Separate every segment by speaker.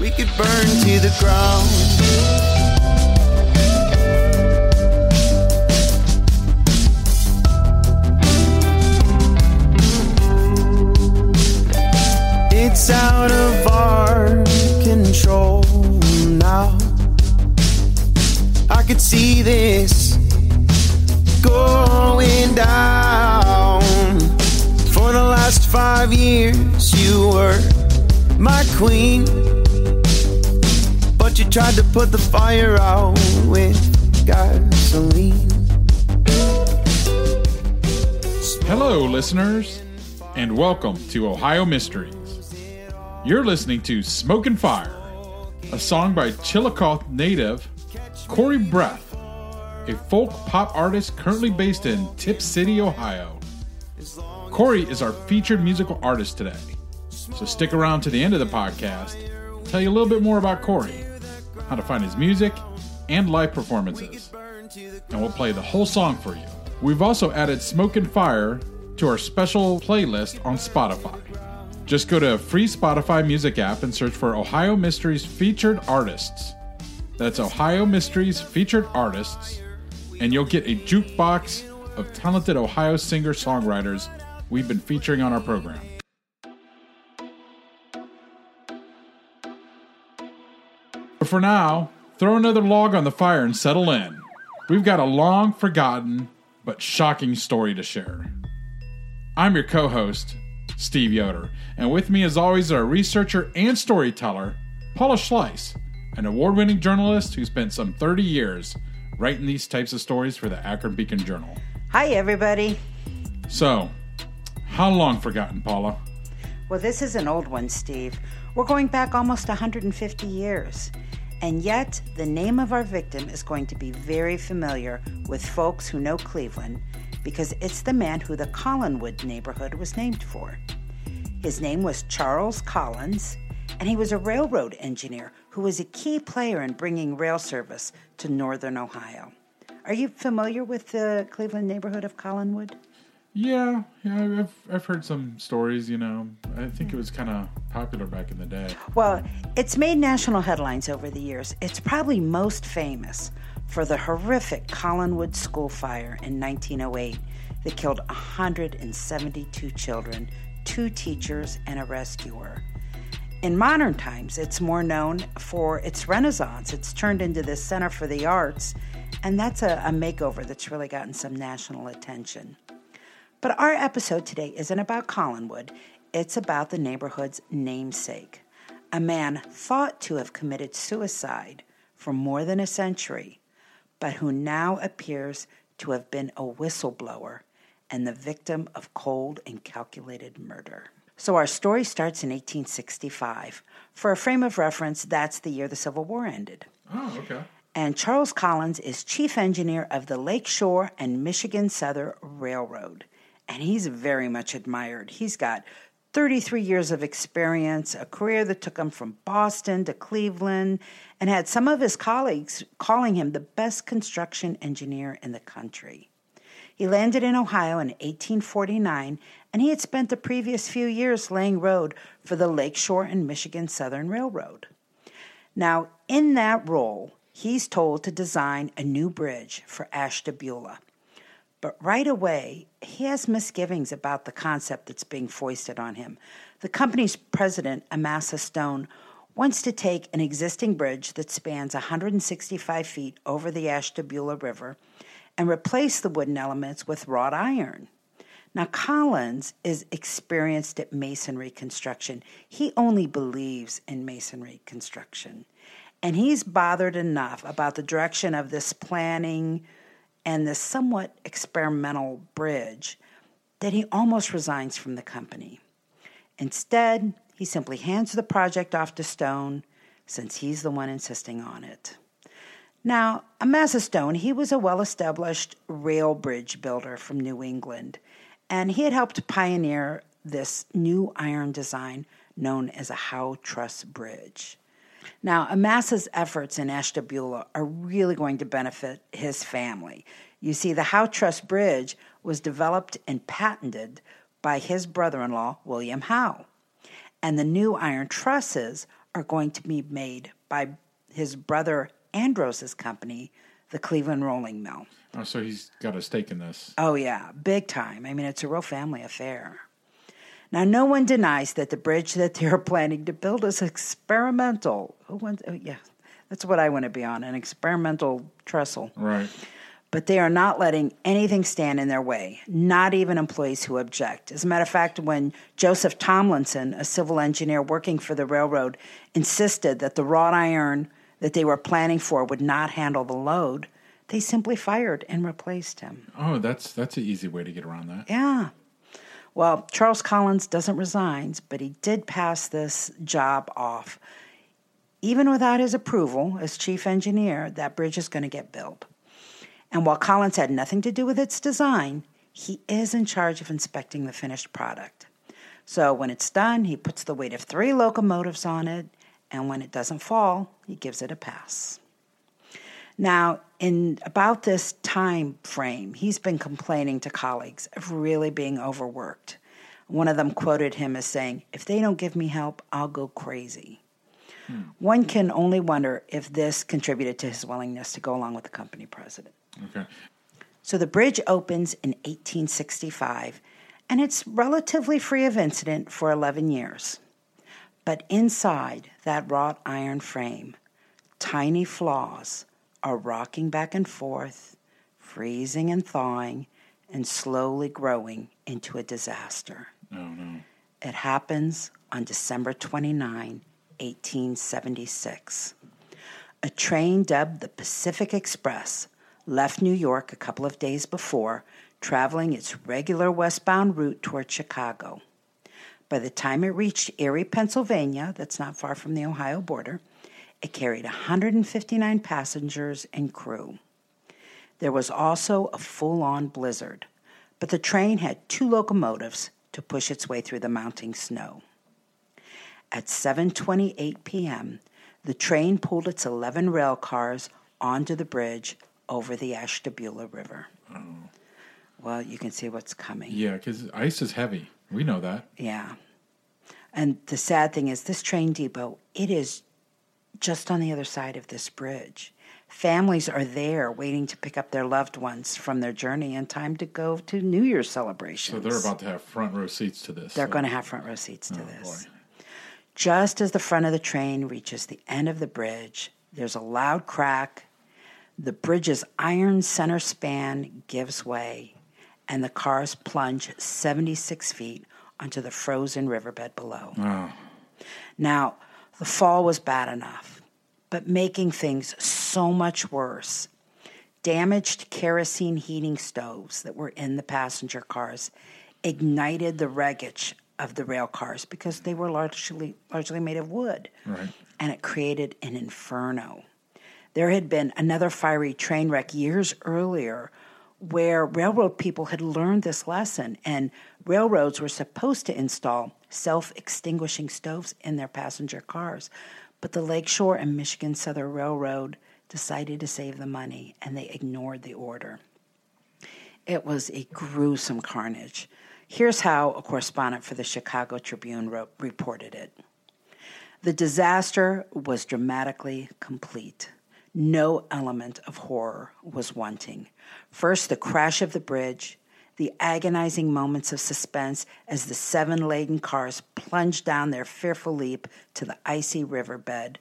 Speaker 1: we could burn to the ground. It's out of our control now. I could see this going down. For the last five years, you were my queen. But you tried to put the fire out with gasoline.
Speaker 2: Hello, listeners, and welcome to Ohio Mysteries. You're listening to Smoke and Fire, a song by Chillicothe native Corey Breath, a folk pop artist currently based in Tipp City, Ohio. Corey is our featured musical artist today, so stick around to the end of the podcast. Tell you a little bit more about Corey, how to find his music, and live performances and we'll play the whole song for you. We've also added Smoke and Fire to our special playlist on Spotify. Just go to a free Spotify music app and search for Ohio Mysteries Featured Artists. That's Ohio Mysteries Featured Artists, and you'll get a jukebox of talented Ohio singer songwriters we've been featuring on our program. For now, throw another log on the fire and settle in. We've got a long forgotten but shocking story to share. I'm your co host, Steve Yoder, and with me, as always, are researcher and storyteller, Paula Schleis, an award winning journalist who spent some 30 years writing these types of stories for the Akron Beacon Journal.
Speaker 3: Hi, everybody.
Speaker 2: So, how long forgotten, Paula?
Speaker 3: Well, this is an old one, Steve. We're going back almost 150 years. And yet, the name of our victim is going to be very familiar with folks who know Cleveland because it's the man who the Collinwood neighborhood was named for. His name was Charles Collins, and he was a railroad engineer who was a key player in bringing rail service to northern Ohio. Are you familiar with the Cleveland neighborhood of Collinwood?
Speaker 2: Yeah, yeah, I've, I've heard some stories, you know. I think it was hmm. kind of popular back in the day.
Speaker 3: Well, it's made national headlines over the years. It's probably most famous for the horrific Collinwood school fire in 1908 that killed 172 children, two teachers, and a rescuer. In modern times, it's more known for its renaissance. It's turned into the center for the arts, and that's a, a makeover that's really gotten some national attention. But our episode today isn't about Collinwood, it's about the neighborhood's namesake, a man thought to have committed suicide for more than a century, but who now appears to have been a whistleblower and the victim of cold and calculated murder. So our story starts in 1865. For a frame of reference, that's the year the Civil War ended.
Speaker 2: Oh, okay.
Speaker 3: And Charles Collins is chief engineer of the Lakeshore and Michigan Southern Railroad. And he's very much admired. He's got 33 years of experience, a career that took him from Boston to Cleveland, and had some of his colleagues calling him the best construction engineer in the country. He landed in Ohio in 1849, and he had spent the previous few years laying road for the Lakeshore and Michigan Southern Railroad. Now, in that role, he's told to design a new bridge for Ashtabula. But right away, he has misgivings about the concept that's being foisted on him. The company's president, Amasa Stone, wants to take an existing bridge that spans 165 feet over the Ashtabula River and replace the wooden elements with wrought iron. Now, Collins is experienced at masonry construction. He only believes in masonry construction. And he's bothered enough about the direction of this planning and this somewhat experimental bridge that he almost resigns from the company. Instead, he simply hands the project off to Stone since he's the one insisting on it. Now, Amasa Stone, he was a well established rail bridge builder from New England, and he had helped pioneer this new iron design known as a Howe Truss Bridge. Now, Amasa's efforts in Ashtabula are really going to benefit his family. You see, the Howe Truss Bridge was developed and patented by his brother in law, William Howe. And the new iron trusses are going to be made by his brother Andros's company, the Cleveland Rolling Mill.
Speaker 2: Oh, so he's got a stake in this.
Speaker 3: Oh, yeah, big time. I mean, it's a real family affair. Now, no one denies that the bridge that they're planning to build is experimental. Who wants, oh, yeah, that's what I want to be on an experimental trestle.
Speaker 2: Right.
Speaker 3: But they are not letting anything stand in their way, not even employees who object. As a matter of fact, when Joseph Tomlinson, a civil engineer working for the railroad, insisted that the wrought iron that they were planning for would not handle the load, they simply fired and replaced him.
Speaker 2: Oh, that's that's an easy way to get around that.
Speaker 3: Yeah. Well, Charles Collins doesn't resign, but he did pass this job off. Even without his approval as chief engineer, that bridge is going to get built. And while Collins had nothing to do with its design, he is in charge of inspecting the finished product. So when it's done, he puts the weight of three locomotives on it, and when it doesn't fall, he gives it a pass. Now, in about this time frame, he's been complaining to colleagues of really being overworked. One of them quoted him as saying, If they don't give me help, I'll go crazy. Hmm. One can only wonder if this contributed to his willingness to go along with the company president.
Speaker 2: Okay.
Speaker 3: So the bridge opens in 1865, and it's relatively free of incident for 11 years. But inside that wrought iron frame, tiny flaws are rocking back and forth, freezing and thawing, and slowly growing into a disaster.
Speaker 2: Oh, no.
Speaker 3: It happens on December 29, 1876. A train dubbed the Pacific Express left New York a couple of days before, traveling its regular westbound route toward Chicago. By the time it reached Erie, Pennsylvania, that's not far from the Ohio border, it carried 159 passengers and crew. There was also a full on blizzard, but the train had two locomotives to push its way through the mounting snow. At 7:28 p.m., the train pulled its 11 rail cars onto the bridge over the Ashtabula River. Oh. Well, you can see what's coming.
Speaker 2: Yeah, because ice is heavy. We know that.
Speaker 3: Yeah. And the sad thing is, this train depot, it is just on the other side of this bridge. Families are there waiting to pick up their loved ones from their journey in time to go to New Year's celebrations.
Speaker 2: So they're about to have front row seats to this.
Speaker 3: They're
Speaker 2: so.
Speaker 3: going to have front row seats to oh, this. Boy. Just as the front of the train reaches the end of the bridge, there's a loud crack. The bridge's iron center span gives way, and the cars plunge 76 feet onto the frozen riverbed below.
Speaker 2: Oh.
Speaker 3: Now, the fall was bad enough, but making things so much worse. Damaged kerosene heating stoves that were in the passenger cars ignited the wreckage of the rail cars because they were largely largely made of wood.
Speaker 2: Right.
Speaker 3: And it created an inferno. There had been another fiery train wreck years earlier where railroad people had learned this lesson and railroads were supposed to install self extinguishing stoves in their passenger cars. But the Lakeshore and Michigan Southern Railroad decided to save the money and they ignored the order. It was a gruesome carnage. Here's how a correspondent for the Chicago Tribune wrote, reported it. The disaster was dramatically complete. No element of horror was wanting. First, the crash of the bridge, the agonizing moments of suspense as the seven laden cars plunged down their fearful leap to the icy riverbed.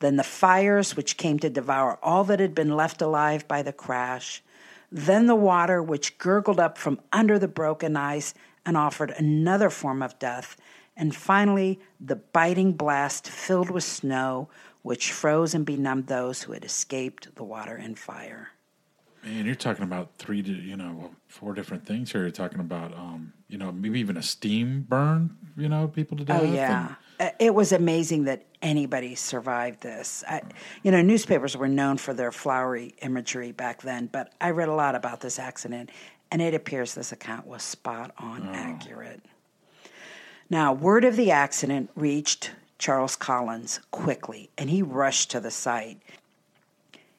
Speaker 3: Then the fires which came to devour all that had been left alive by the crash. Then the water which gurgled up from under the broken ice and offered another form of death. And finally, the biting blast filled with snow which froze and benumbed those who had escaped the water and fire.
Speaker 2: Man, you're talking about three, you know, four different things here. You're talking about, um, you know, maybe even a steam burn, you know, people to death.
Speaker 3: Oh yeah, and... it was amazing that anybody survived this. I, you know, newspapers were known for their flowery imagery back then, but I read a lot about this accident, and it appears this account was spot on oh. accurate. Now, word of the accident reached Charles Collins quickly, and he rushed to the site.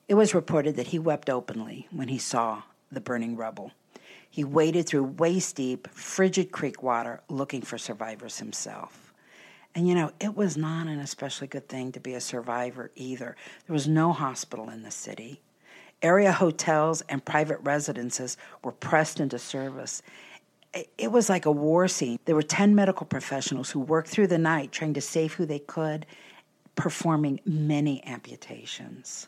Speaker 3: It was reported that he wept openly when he saw the burning rubble. He waded through waist deep, frigid creek water looking for survivors himself. And you know, it was not an especially good thing to be a survivor either. There was no hospital in the city. Area hotels and private residences were pressed into service. It was like a war scene. There were 10 medical professionals who worked through the night trying to save who they could, performing many amputations.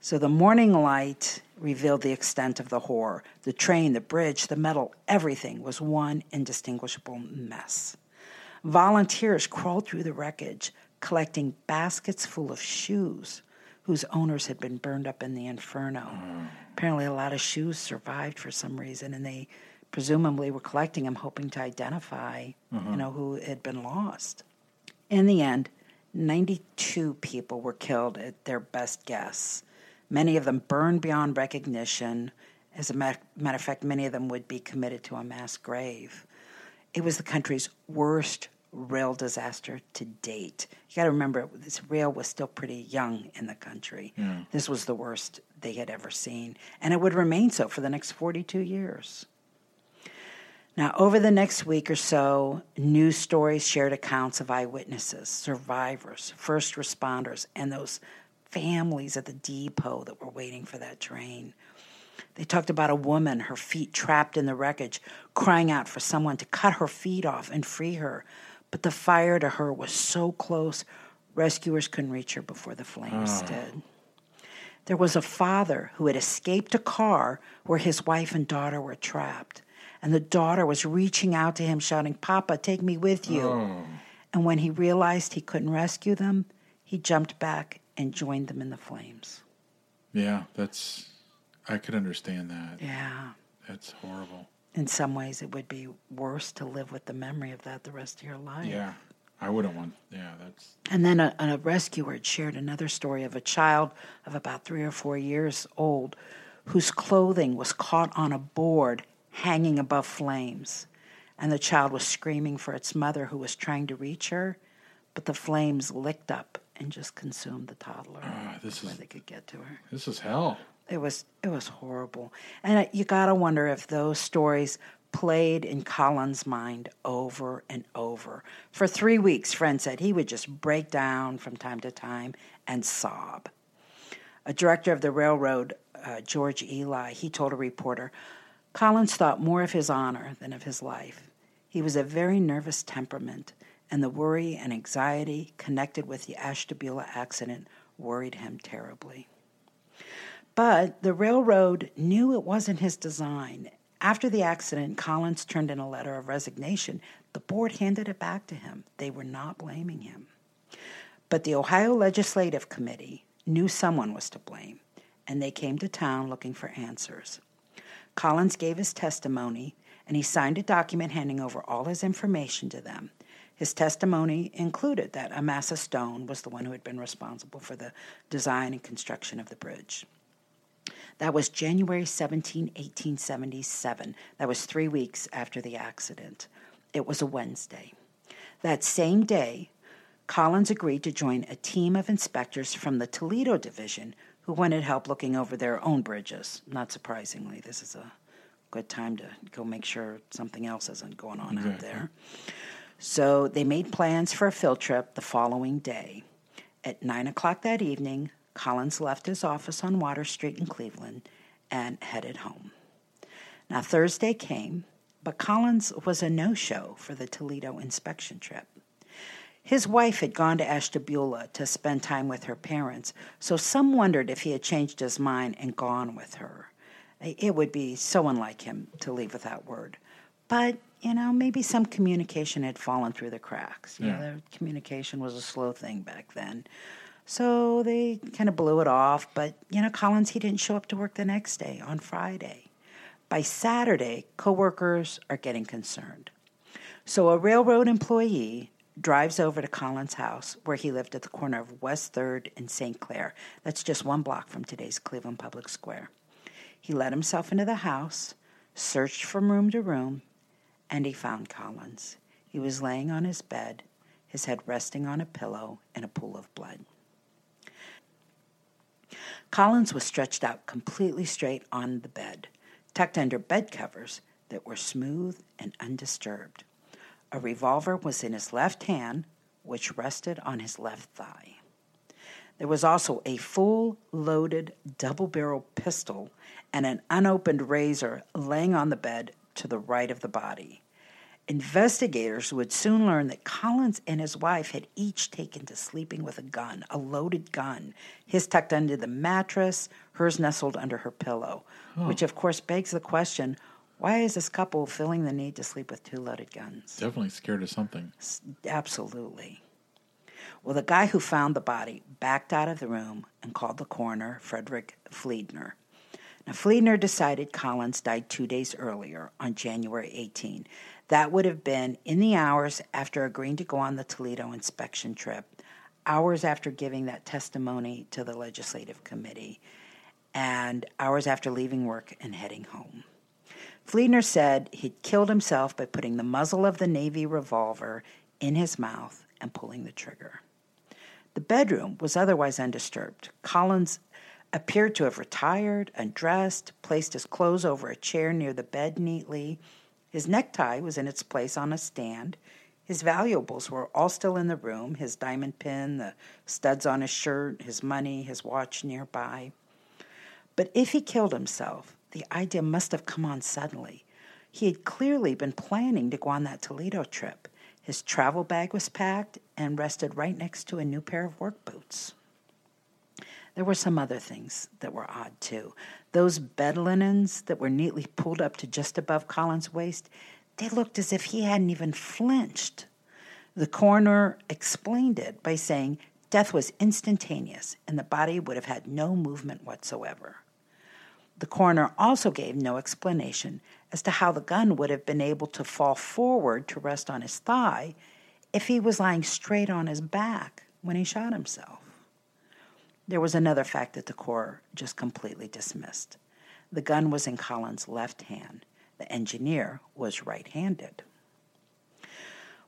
Speaker 3: So the morning light revealed the extent of the horror. The train, the bridge, the metal, everything was one indistinguishable mess. Volunteers crawled through the wreckage, collecting baskets full of shoes whose owners had been burned up in the inferno. Mm. Apparently, a lot of shoes survived for some reason, and they presumably were collecting them, hoping to identify, mm-hmm. you know, who had been lost. In the end, 92 people were killed at their best guess. Many of them burned beyond recognition. As a matter of fact, many of them would be committed to a mass grave. It was the country's worst rail disaster to date. You got to remember, this rail was still pretty young in the country. Yeah. This was the worst they had ever seen, and it would remain so for the next 42 years. Now, over the next week or so, news stories shared accounts of eyewitnesses, survivors, first responders, and those families at the depot that were waiting for that train. They talked about a woman, her feet trapped in the wreckage, crying out for someone to cut her feet off and free her but the fire to her was so close, rescuers couldn't reach her before the flames oh. did. There was a father who had escaped a car where his wife and daughter were trapped. And the daughter was reaching out to him, shouting, Papa, take me with you. Oh. And when he realized he couldn't rescue them, he jumped back and joined them in the flames.
Speaker 2: Yeah, that's, I could understand that.
Speaker 3: Yeah.
Speaker 2: That's horrible
Speaker 3: in some ways it would be worse to live with the memory of that the rest of your life.
Speaker 2: Yeah. I wouldn't want, yeah, that's.
Speaker 3: And then a, a rescuer shared another story of a child of about three or four years old whose clothing was caught on a board hanging above flames. And the child was screaming for its mother, who was trying to reach her, but the flames licked up and just consumed the toddler. Uh, this is, they could get to her.
Speaker 2: This is hell
Speaker 3: it was it was horrible, and you gotta wonder if those stories played in Collins' mind over and over. For three weeks, friend said he would just break down from time to time and sob. A director of the railroad, uh, George Ely, he told a reporter, Collins thought more of his honor than of his life. He was a very nervous temperament, and the worry and anxiety connected with the Ashtabula accident worried him terribly. But the railroad knew it wasn't his design. After the accident, Collins turned in a letter of resignation. The board handed it back to him. They were not blaming him. But the Ohio Legislative Committee knew someone was to blame, and they came to town looking for answers. Collins gave his testimony, and he signed a document handing over all his information to them. His testimony included that Amasa Stone was the one who had been responsible for the design and construction of the bridge. That was January 17, 1877. That was three weeks after the accident. It was a Wednesday. That same day, Collins agreed to join a team of inspectors from the Toledo Division who wanted help looking over their own bridges. Not surprisingly, this is a good time to go make sure something else isn't going on exactly. out there. So they made plans for a field trip the following day. At 9 o'clock that evening, Collins left his office on Water Street in Cleveland and headed home. Now, Thursday came, but Collins was a no show for the Toledo inspection trip. His wife had gone to Ashtabula to spend time with her parents, so some wondered if he had changed his mind and gone with her. It would be so unlike him to leave without word. But, you know, maybe some communication had fallen through the cracks. You yeah. know, communication was a slow thing back then. So they kind of blew it off. But, you know, Collins, he didn't show up to work the next day on Friday. By Saturday, coworkers are getting concerned. So a railroad employee drives over to Collins' house, where he lived at the corner of West 3rd and St. Clair. That's just one block from today's Cleveland Public Square. He let himself into the house, searched from room to room, and he found Collins. He was laying on his bed, his head resting on a pillow in a pool of blood. Collins was stretched out completely straight on the bed, tucked under bed covers that were smooth and undisturbed. A revolver was in his left hand, which rested on his left thigh. There was also a full loaded double barrel pistol and an unopened razor laying on the bed to the right of the body. Investigators would soon learn that Collins and his wife had each taken to sleeping with a gun, a loaded gun, his tucked under the mattress, hers nestled under her pillow, which of course begs the question why is this couple feeling the need to sleep with two loaded guns?
Speaker 2: Definitely scared of something.
Speaker 3: Absolutely. Well, the guy who found the body backed out of the room and called the coroner, Frederick Fliedner. Now, Fliedner decided Collins died two days earlier, on January 18. That would have been in the hours after agreeing to go on the Toledo inspection trip, hours after giving that testimony to the legislative committee, and hours after leaving work and heading home. Fliedner said he'd killed himself by putting the muzzle of the Navy revolver in his mouth and pulling the trigger. The bedroom was otherwise undisturbed. Collins appeared to have retired, undressed, placed his clothes over a chair near the bed neatly. His necktie was in its place on a stand. His valuables were all still in the room his diamond pin, the studs on his shirt, his money, his watch nearby. But if he killed himself, the idea must have come on suddenly. He had clearly been planning to go on that Toledo trip. His travel bag was packed and rested right next to a new pair of work boots. There were some other things that were odd too. Those bed linens that were neatly pulled up to just above Collins' waist, they looked as if he hadn't even flinched. The coroner explained it by saying death was instantaneous and the body would have had no movement whatsoever. The coroner also gave no explanation as to how the gun would have been able to fall forward to rest on his thigh if he was lying straight on his back when he shot himself. There was another fact that the Corps just completely dismissed. The gun was in Collins' left hand. The engineer was right handed.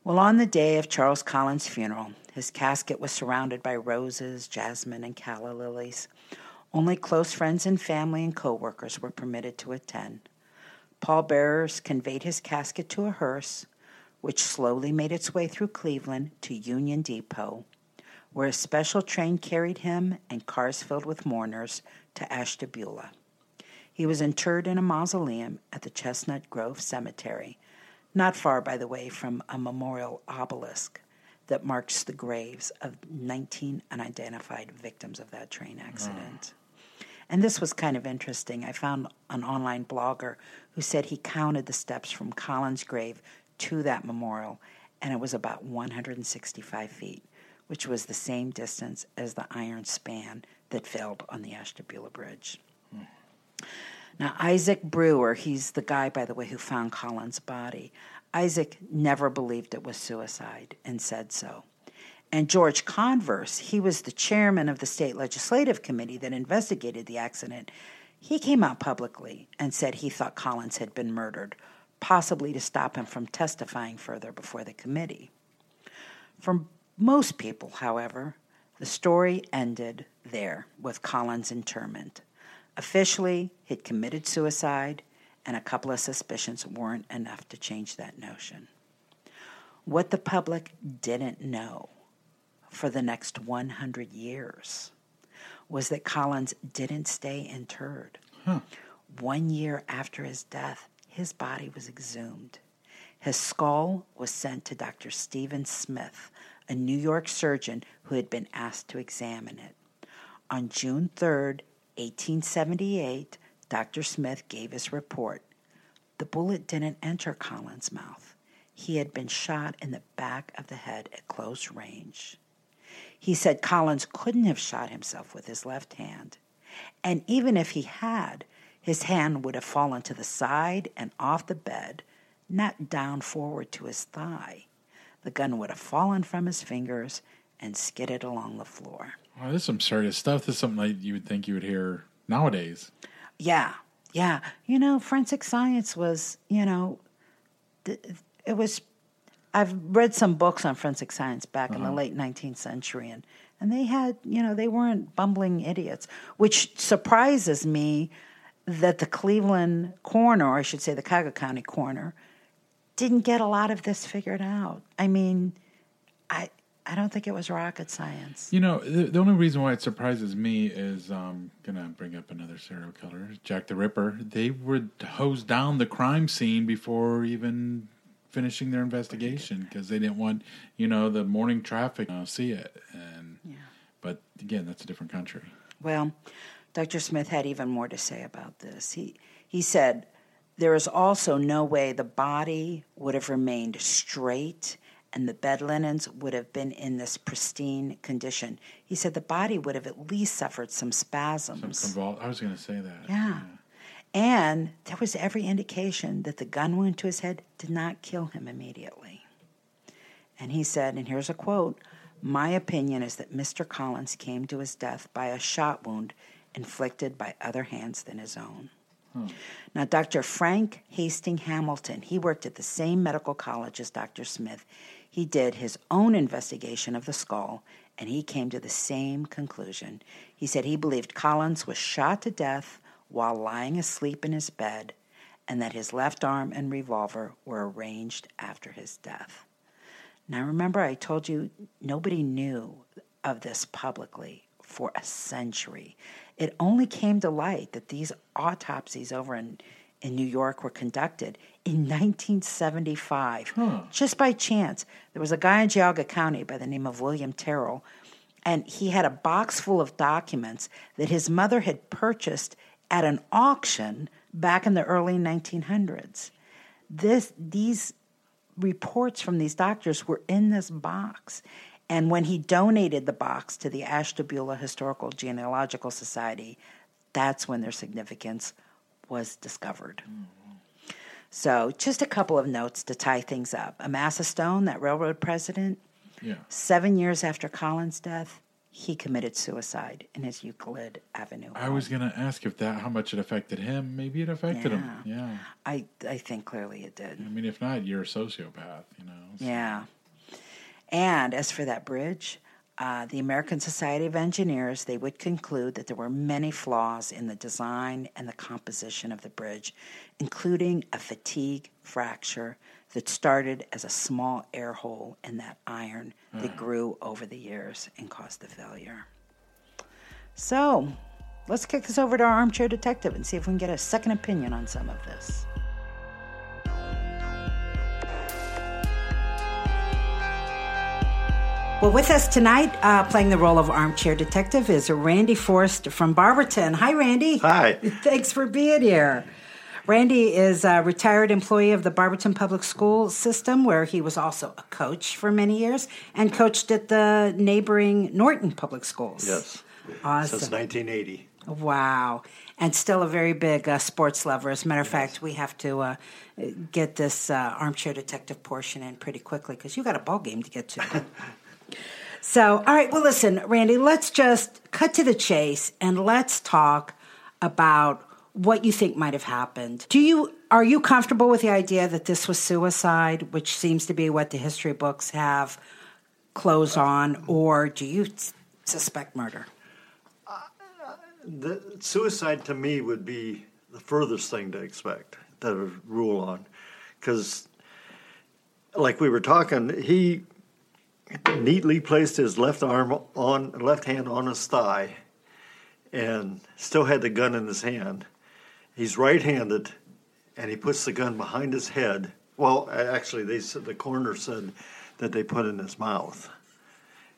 Speaker 3: Well, on the day of Charles Collins' funeral, his casket was surrounded by roses, jasmine, and calla lilies. Only close friends and family and co workers were permitted to attend. Pallbearers conveyed his casket to a hearse, which slowly made its way through Cleveland to Union Depot, where a special train carried him and cars filled with mourners to Ashtabula. He was interred in a mausoleum at the Chestnut Grove Cemetery, not far, by the way, from a memorial obelisk that marks the graves of 19 unidentified victims of that train accident. And this was kind of interesting. I found an online blogger who said he counted the steps from Collins' grave to that memorial, and it was about 165 feet, which was the same distance as the iron span that failed on the Ashtabula Bridge. Hmm. Now, Isaac Brewer, he's the guy, by the way, who found Collins' body. Isaac never believed it was suicide and said so. And George Converse, he was the chairman of the state legislative committee that investigated the accident. He came out publicly and said he thought Collins had been murdered, possibly to stop him from testifying further before the committee. For most people, however, the story ended there with Collins' interment. Officially, he'd committed suicide, and a couple of suspicions weren't enough to change that notion. What the public didn't know for the next 100 years was that Collins didn't stay interred. Huh. One year after his death, his body was exhumed. His skull was sent to Dr. Stephen Smith, a New York surgeon who had been asked to examine it. On June 3, 1878, Dr. Smith gave his report. The bullet didn't enter Collins' mouth. He had been shot in the back of the head at close range. He said Collins couldn't have shot himself with his left hand. And even if he had, his hand would have fallen to the side and off the bed, not down forward to his thigh. The gun would have fallen from his fingers and skidded along the floor.
Speaker 2: Well, this is some serious stuff. This is something like you would think you would hear nowadays.
Speaker 3: Yeah, yeah. You know, forensic science was, you know, it was I've read some books on forensic science back uh-huh. in the uh-huh. late 19th century, and, and they had, you know, they weren't bumbling idiots, which surprises me that the Cleveland coroner, or I should say the Cuyahoga County coroner, didn't get a lot of this figured out. I mean, I I don't think it was rocket science.
Speaker 2: You know, the, the only reason why it surprises me is I'm gonna bring up another serial killer, Jack the Ripper. They would hose down the crime scene before even finishing their investigation because they didn't want you know the morning traffic to see it. And
Speaker 3: Yeah.
Speaker 2: but again, that's a different country.
Speaker 3: Well, Dr. Smith had even more to say about this. He he said there is also no way the body would have remained straight and the bed linens would have been in this pristine condition. He said the body would have at least suffered some
Speaker 2: Some
Speaker 3: spasms.
Speaker 2: convol- I was gonna say that.
Speaker 3: Yeah. And there was every indication that the gun wound to his head did not kill him immediately. And he said, and here's a quote My opinion is that Mr. Collins came to his death by a shot wound inflicted by other hands than his own. Hmm. Now, Dr. Frank Hastings Hamilton, he worked at the same medical college as Dr. Smith. He did his own investigation of the skull, and he came to the same conclusion. He said he believed Collins was shot to death while lying asleep in his bed, and that his left arm and revolver were arranged after his death. Now, remember, I told you nobody knew of this publicly for a century. It only came to light that these autopsies over in, in New York were conducted in 1975, just by chance. There was a guy in Geauga County by the name of William Terrell, and he had a box full of documents that his mother had purchased at an auction back in the early 1900s. This, these reports from these doctors were in this box. And when he donated the box to the Ashtabula Historical Genealogical Society, that's when their significance was discovered. So, just a couple of notes to tie things up. Amasa Stone, that railroad president,
Speaker 2: Yeah.
Speaker 3: seven years after Collins' death, he committed suicide in his Euclid Avenue.
Speaker 2: I was gonna ask if that how much it affected him. Maybe it affected him. Yeah.
Speaker 3: I, I think clearly it did.
Speaker 2: I mean, if not, you're a sociopath. You know. So-
Speaker 3: Yeah. And as for that bridge, uh, the American Society of Engineers, they would conclude that there were many flaws in the design and the composition of the bridge, including a fatigue fracture that started as a small air hole in that iron that grew over the years and caused the failure. So, let's kick this over to our armchair detective and see if we can get a second opinion on some of this. Well, with us tonight, uh, playing the role of armchair detective, is Randy Forrest from Barberton. Hi, Randy.
Speaker 4: Hi.
Speaker 3: Thanks for being here. Randy is a retired employee of the Barberton Public School System, where he was also a coach for many years and coached at the neighboring Norton Public Schools.
Speaker 4: Yes.
Speaker 3: Awesome.
Speaker 4: Since 1980.
Speaker 3: Wow. And still a very big uh, sports lover. As a matter of fact, we have to uh, get this uh, armchair detective portion in pretty quickly because you got a ball game to get to. so, all right. Well, listen, Randy, let's just cut to the chase and let's talk about what you think might have happened. Do you are you comfortable with the idea that this was suicide, which seems to be what the history books have closed on, or do you suspect murder?
Speaker 4: The suicide to me would be the furthest thing to expect to rule on, because, like we were talking, he neatly placed his left arm on left hand on his thigh, and still had the gun in his hand. He's right-handed, and he puts the gun behind his head. Well, actually, they said the coroner said that they put in his mouth.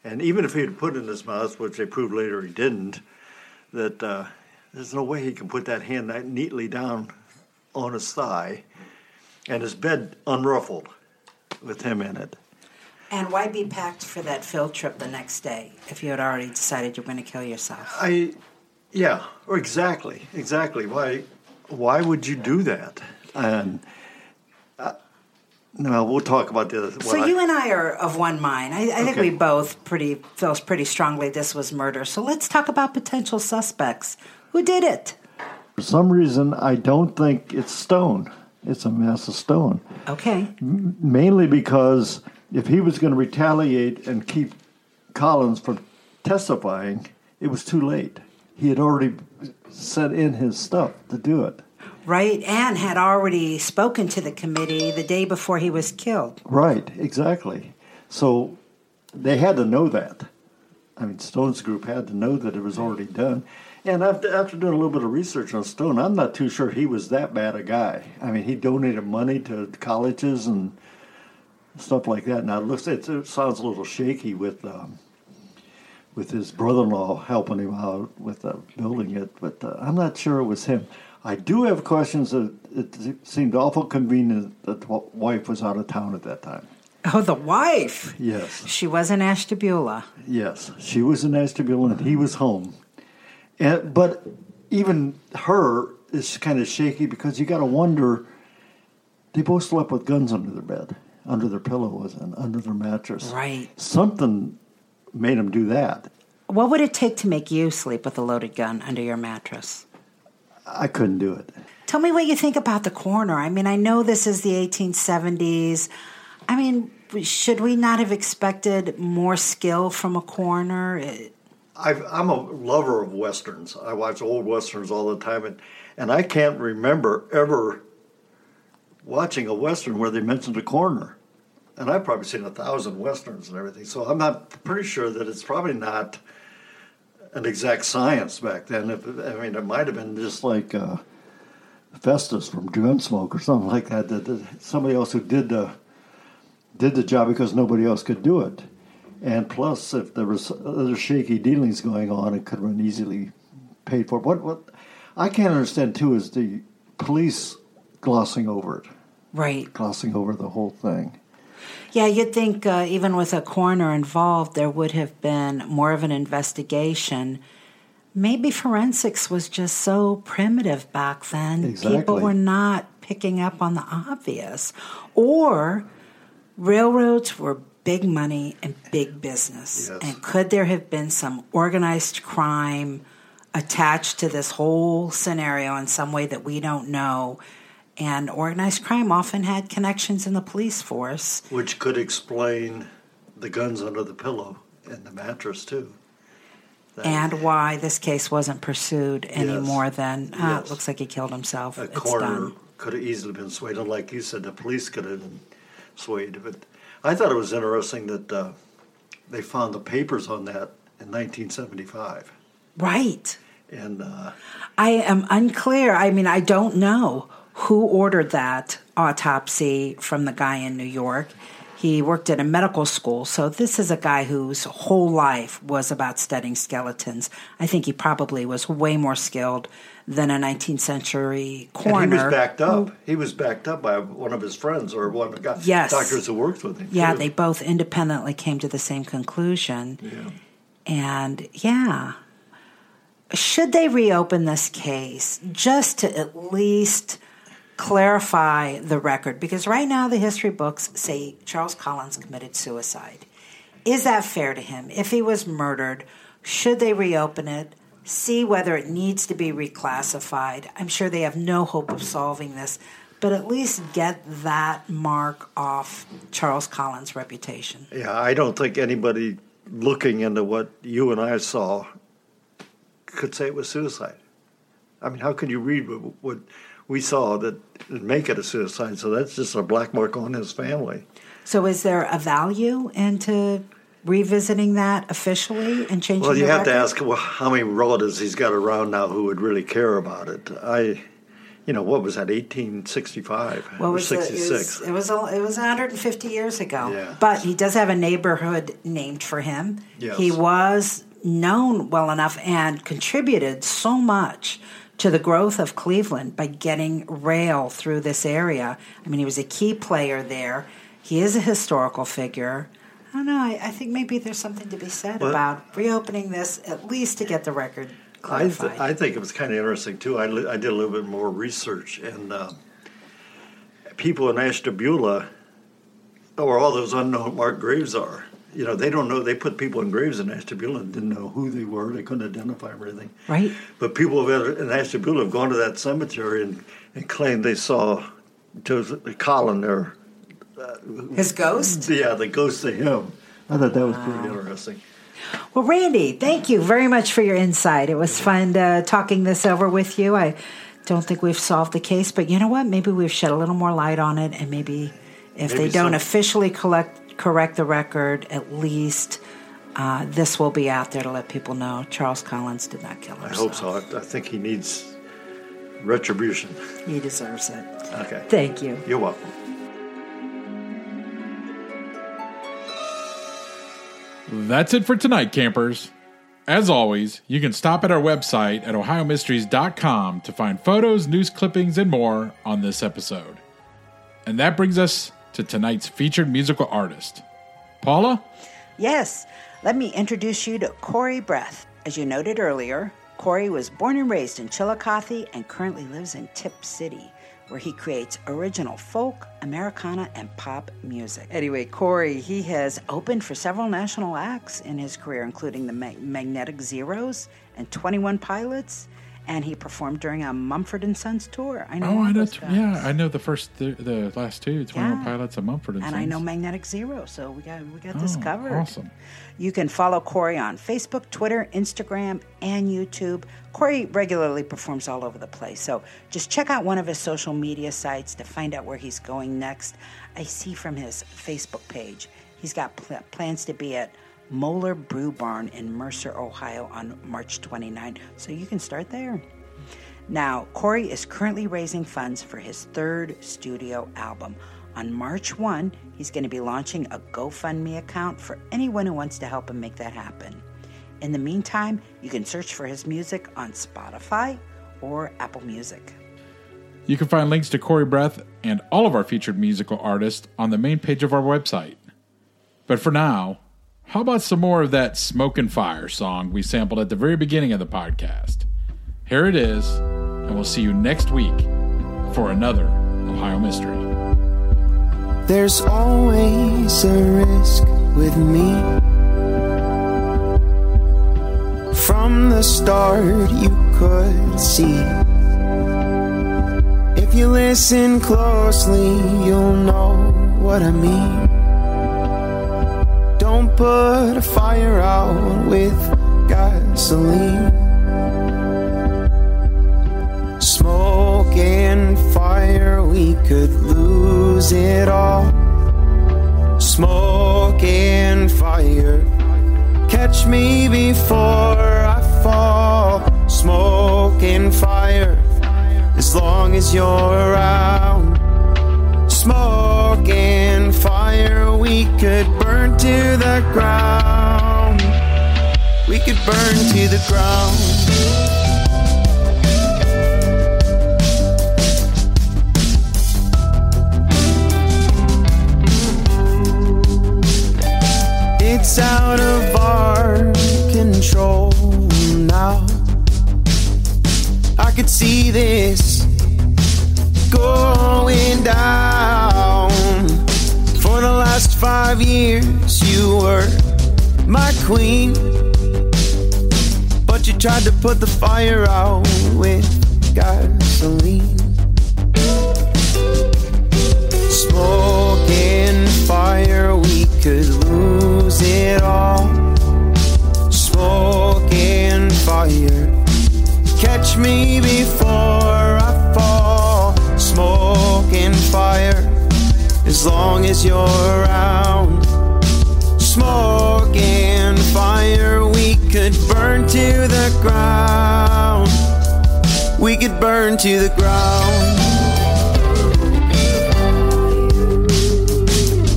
Speaker 4: And even if he had put it in his mouth, which they proved later he didn't, that uh, there's no way he can put that hand that neatly down on his thigh and his bed unruffled with him in it.
Speaker 3: And why be packed for that field trip the next day if you had already decided you're going to kill yourself?
Speaker 4: I, yeah, or exactly, exactly. Why, why would you do that? And uh, no, we'll talk about the. What
Speaker 3: So
Speaker 4: I-
Speaker 3: you and I are of one mind. I, I think we both pretty feels pretty strongly this was murder. So let's talk about potential suspects. Who did it?
Speaker 4: for some reason, I don't think it's stone. It's Amasa Stone.
Speaker 3: Okay.
Speaker 4: mainly because if he was going to retaliate and keep Collins from testifying, it was too late. He had already sent in his stuff to do it.
Speaker 3: Right, and had already spoken to the committee the day before he was killed.
Speaker 4: Right, exactly. So they had to know that. I mean, Stone's group had to know that it was already done. And after, after doing a little bit of research on Stone, I'm not too sure he was that bad a guy. I mean, he donated money to colleges and stuff like that. Now it looks, it, it sounds a little shaky with um, with his brother-in-law helping him out with uh, building it, but uh, I'm not sure it was him. I do have questions that it seemed awful convenient that the wife was out of town at that time.
Speaker 3: Oh, the wife.
Speaker 4: Yes.
Speaker 3: She was in Ashtabula.
Speaker 4: Yes, she was in Ashtabula and he was home. And, but even her is kind of shaky because you got to wonder. They both slept with guns under their bed, under their pillows, and under their mattress.
Speaker 3: Right.
Speaker 4: Something made him do that.
Speaker 3: What would it take to make you sleep with a loaded gun under your mattress?
Speaker 4: I couldn't do it.
Speaker 3: Tell me what you think about the coroner. I mean, I know this is the 1870s. I mean, should we not have expected more skill from a coroner?
Speaker 4: i am a lover of westerns. I watch old westerns all the time, and, and I can't remember ever watching a western where they mentioned a coroner. And I've probably seen a thousand westerns and everything, so I'm not pretty sure that it's probably not an exact science back then. If, I mean, it might have been just like uh, Festus from Gunsmoke or something like that. That, that somebody else who did the did the job because nobody else could do it. And plus, if there was other shaky dealings going on, it could have been easily paid for. What what I can't understand too is the police glossing over it,
Speaker 3: right?
Speaker 4: Glossing over the whole thing.
Speaker 3: Yeah, you'd think uh, even with a coroner involved, there would have been more of an investigation. Maybe forensics was just so primitive back then.
Speaker 4: Exactly.
Speaker 3: People were not picking up on the obvious. Or railroads were big money and big business.
Speaker 4: Yes.
Speaker 3: And could there have been some organized crime attached to this whole scenario in some way that we don't know? And organized crime often had connections in the police force.
Speaker 4: Which could explain the guns under the pillow and the mattress, too.
Speaker 3: That and why this case wasn't pursued any
Speaker 4: yes.
Speaker 3: more than, ah,
Speaker 4: yes.
Speaker 3: it looks like he killed himself.
Speaker 4: A
Speaker 3: it's
Speaker 4: coroner
Speaker 3: done.
Speaker 4: could have easily been swayed. And like you said, the police could have been swayed. But I thought it was interesting that uh, they found the papers on that in 1975.
Speaker 3: Right.
Speaker 4: And uh,
Speaker 3: I am unclear. I mean, I don't know who ordered that autopsy from the guy in New York. He worked at a medical school, so this is a guy whose whole life was about studying skeletons. I think he probably was way more skilled than a 19th century coroner.
Speaker 4: And he was backed up. He was backed up by one of his friends or one of the guys,
Speaker 3: yes.
Speaker 4: doctors who worked with him.
Speaker 3: Yeah,
Speaker 4: too.
Speaker 3: they both independently came to the same conclusion.
Speaker 4: Yeah.
Speaker 3: And yeah, should they reopen this case just to at least clarify the record? Because right now the history books say Charles Collins committed suicide. Is that fair to him? If he was murdered, should they reopen it? See whether it needs to be reclassified. I'm sure they have no hope of solving this, but at least get that mark off Charles Collins' reputation.
Speaker 4: Yeah, I don't think anybody looking into what you and I saw could say it was suicide. I mean, how could you read what, what we saw that make it a suicide? So that's just a black mark on his family.
Speaker 3: So, is there a value into revisiting that officially and changing?
Speaker 4: Well, you have
Speaker 3: record?
Speaker 4: to ask well, how many relatives he's got around now who would really care about it. I, you know, what was that? Eighteen sixty-five
Speaker 3: What
Speaker 4: or sixty-six?
Speaker 3: It was, it was it was 150 years ago.
Speaker 4: Yeah.
Speaker 3: But he does have a neighborhood named for him.
Speaker 4: Yes.
Speaker 3: He was known well enough and contributed so much to the growth of Cleveland by getting rail through this area. I mean, he was a key player there. He is a historical figure. I don't know. I, I think maybe there's something to be said
Speaker 4: Well-
Speaker 3: about reopening this at least to get the record
Speaker 4: I, th- I think it was kind of interesting too. I, li- I did a little bit more research, and uh, people in Ashtabula, where all those unknown marked graves are, you know, they don't know. They put people in graves in Ashtabula and didn't know who they were. They couldn't identify them or anything.
Speaker 3: right?
Speaker 4: But people in Ashtabula have gone to that cemetery and, and claimed they saw Joseph Colin there.
Speaker 3: His ghost?
Speaker 4: Yeah, the ghost of him. I thought that was pretty interesting.
Speaker 3: Well, Randy, thank you very much for your insight. It was fun uh, talking this over with you. I don't think we've solved the case, but you know what? Maybe we've shed a little more light on it, and maybe if
Speaker 4: Maybe
Speaker 3: they don't
Speaker 4: some-
Speaker 3: officially collect, correct the record, at least uh, this will be out there to let people know Charles Collins did not kill
Speaker 4: us.
Speaker 3: I
Speaker 4: hope so. I, I think he needs retribution.
Speaker 3: He deserves it.
Speaker 4: Okay.
Speaker 3: Thank you.
Speaker 4: You're welcome.
Speaker 2: That's it for tonight, campers. As always, you can stop at our website at ohiomysteries.com to find photos, news clippings, and more on this episode. And that brings us to tonight's featured musical artist. Paula?
Speaker 3: Yes, let me introduce you to Corey Breth. As you noted earlier, Corey was born and raised in Chillicothe and currently lives in Tipp City, where he creates original folk, Americana, and pop music. Anyway, Corey, he has opened for several national acts in his career, including the Mag- Magnetic Zeros and 21 Pilots, and he performed during a Mumford and Sons tour. I know.
Speaker 2: Oh, I know. t- yeah, I know the first, the, the last two, 21
Speaker 3: Yeah.
Speaker 2: Pilots of Mumford and
Speaker 3: and I know Magnetic Zero, so we got we got this
Speaker 2: Oh,
Speaker 3: covered.
Speaker 2: awesome.
Speaker 3: You can follow Corey on Facebook, Twitter, Instagram, and YouTube. Corey regularly performs all over the place, so just check out one of his social media sites to find out where he's going next. I see from his Facebook page he's got pl- plans to be at Moeller Brew Barn in Mercer, Ohio on March 29, so you can start there. Now, Corey is currently raising funds for his third studio album. On March 1, he's going to be launching a GoFundMe account for anyone who wants to help him make that happen. In the meantime, you can search for his music on Spotify or Apple Music.
Speaker 2: You can find links to Corey Breth and all of our featured musical artists on the main page of our website. But for now, how about some more of that Smoke and Fire song we sampled at the very beginning of the podcast? Here it is, and we'll see you next week for another Ohio Mystery.
Speaker 1: There's always a risk with me. From the start, you could see. If you listen closely, you'll know what I mean. Don't put a fire out with gasoline. Smoke and fire, we could lose it all. Smoke and fire, catch me before I fall. Smoke and fire, as long as you're around. Smoke and fire, we could burn to the ground. We could burn to the ground. It's out of our control now. I could see this going down. Years, you were my queen. But you tried to put the fire out with gasoline. Smoke and fire, we could lose it all. Smoke and fire, catch me before I fall. Smoke and fire, as long as you're around. Smoke and fire, we could burn to the ground. We could burn to the ground.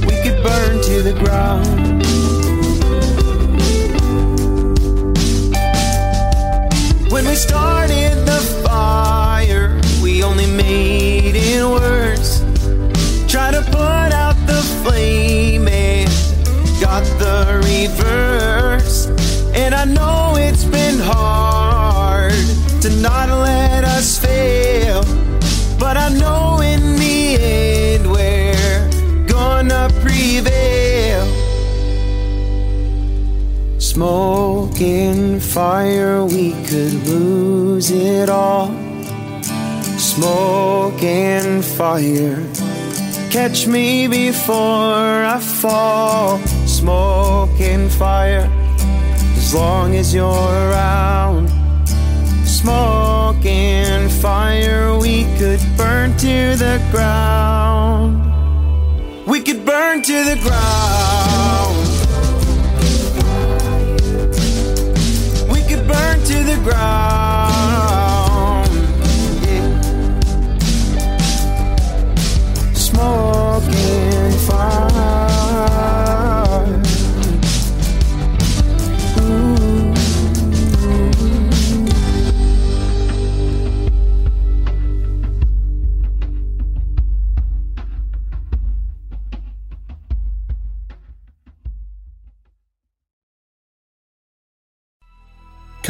Speaker 1: We could burn to the ground. When we started the fire, we only made it worse. Hard to not let us fail. But I know in the end we're gonna prevail. Smoke and fire, we could lose it all. Smoke and fire, catch me before I fall. Smoke and fire, as long as you're around. Smoke and fire, we could burn to the ground. We could burn to the ground.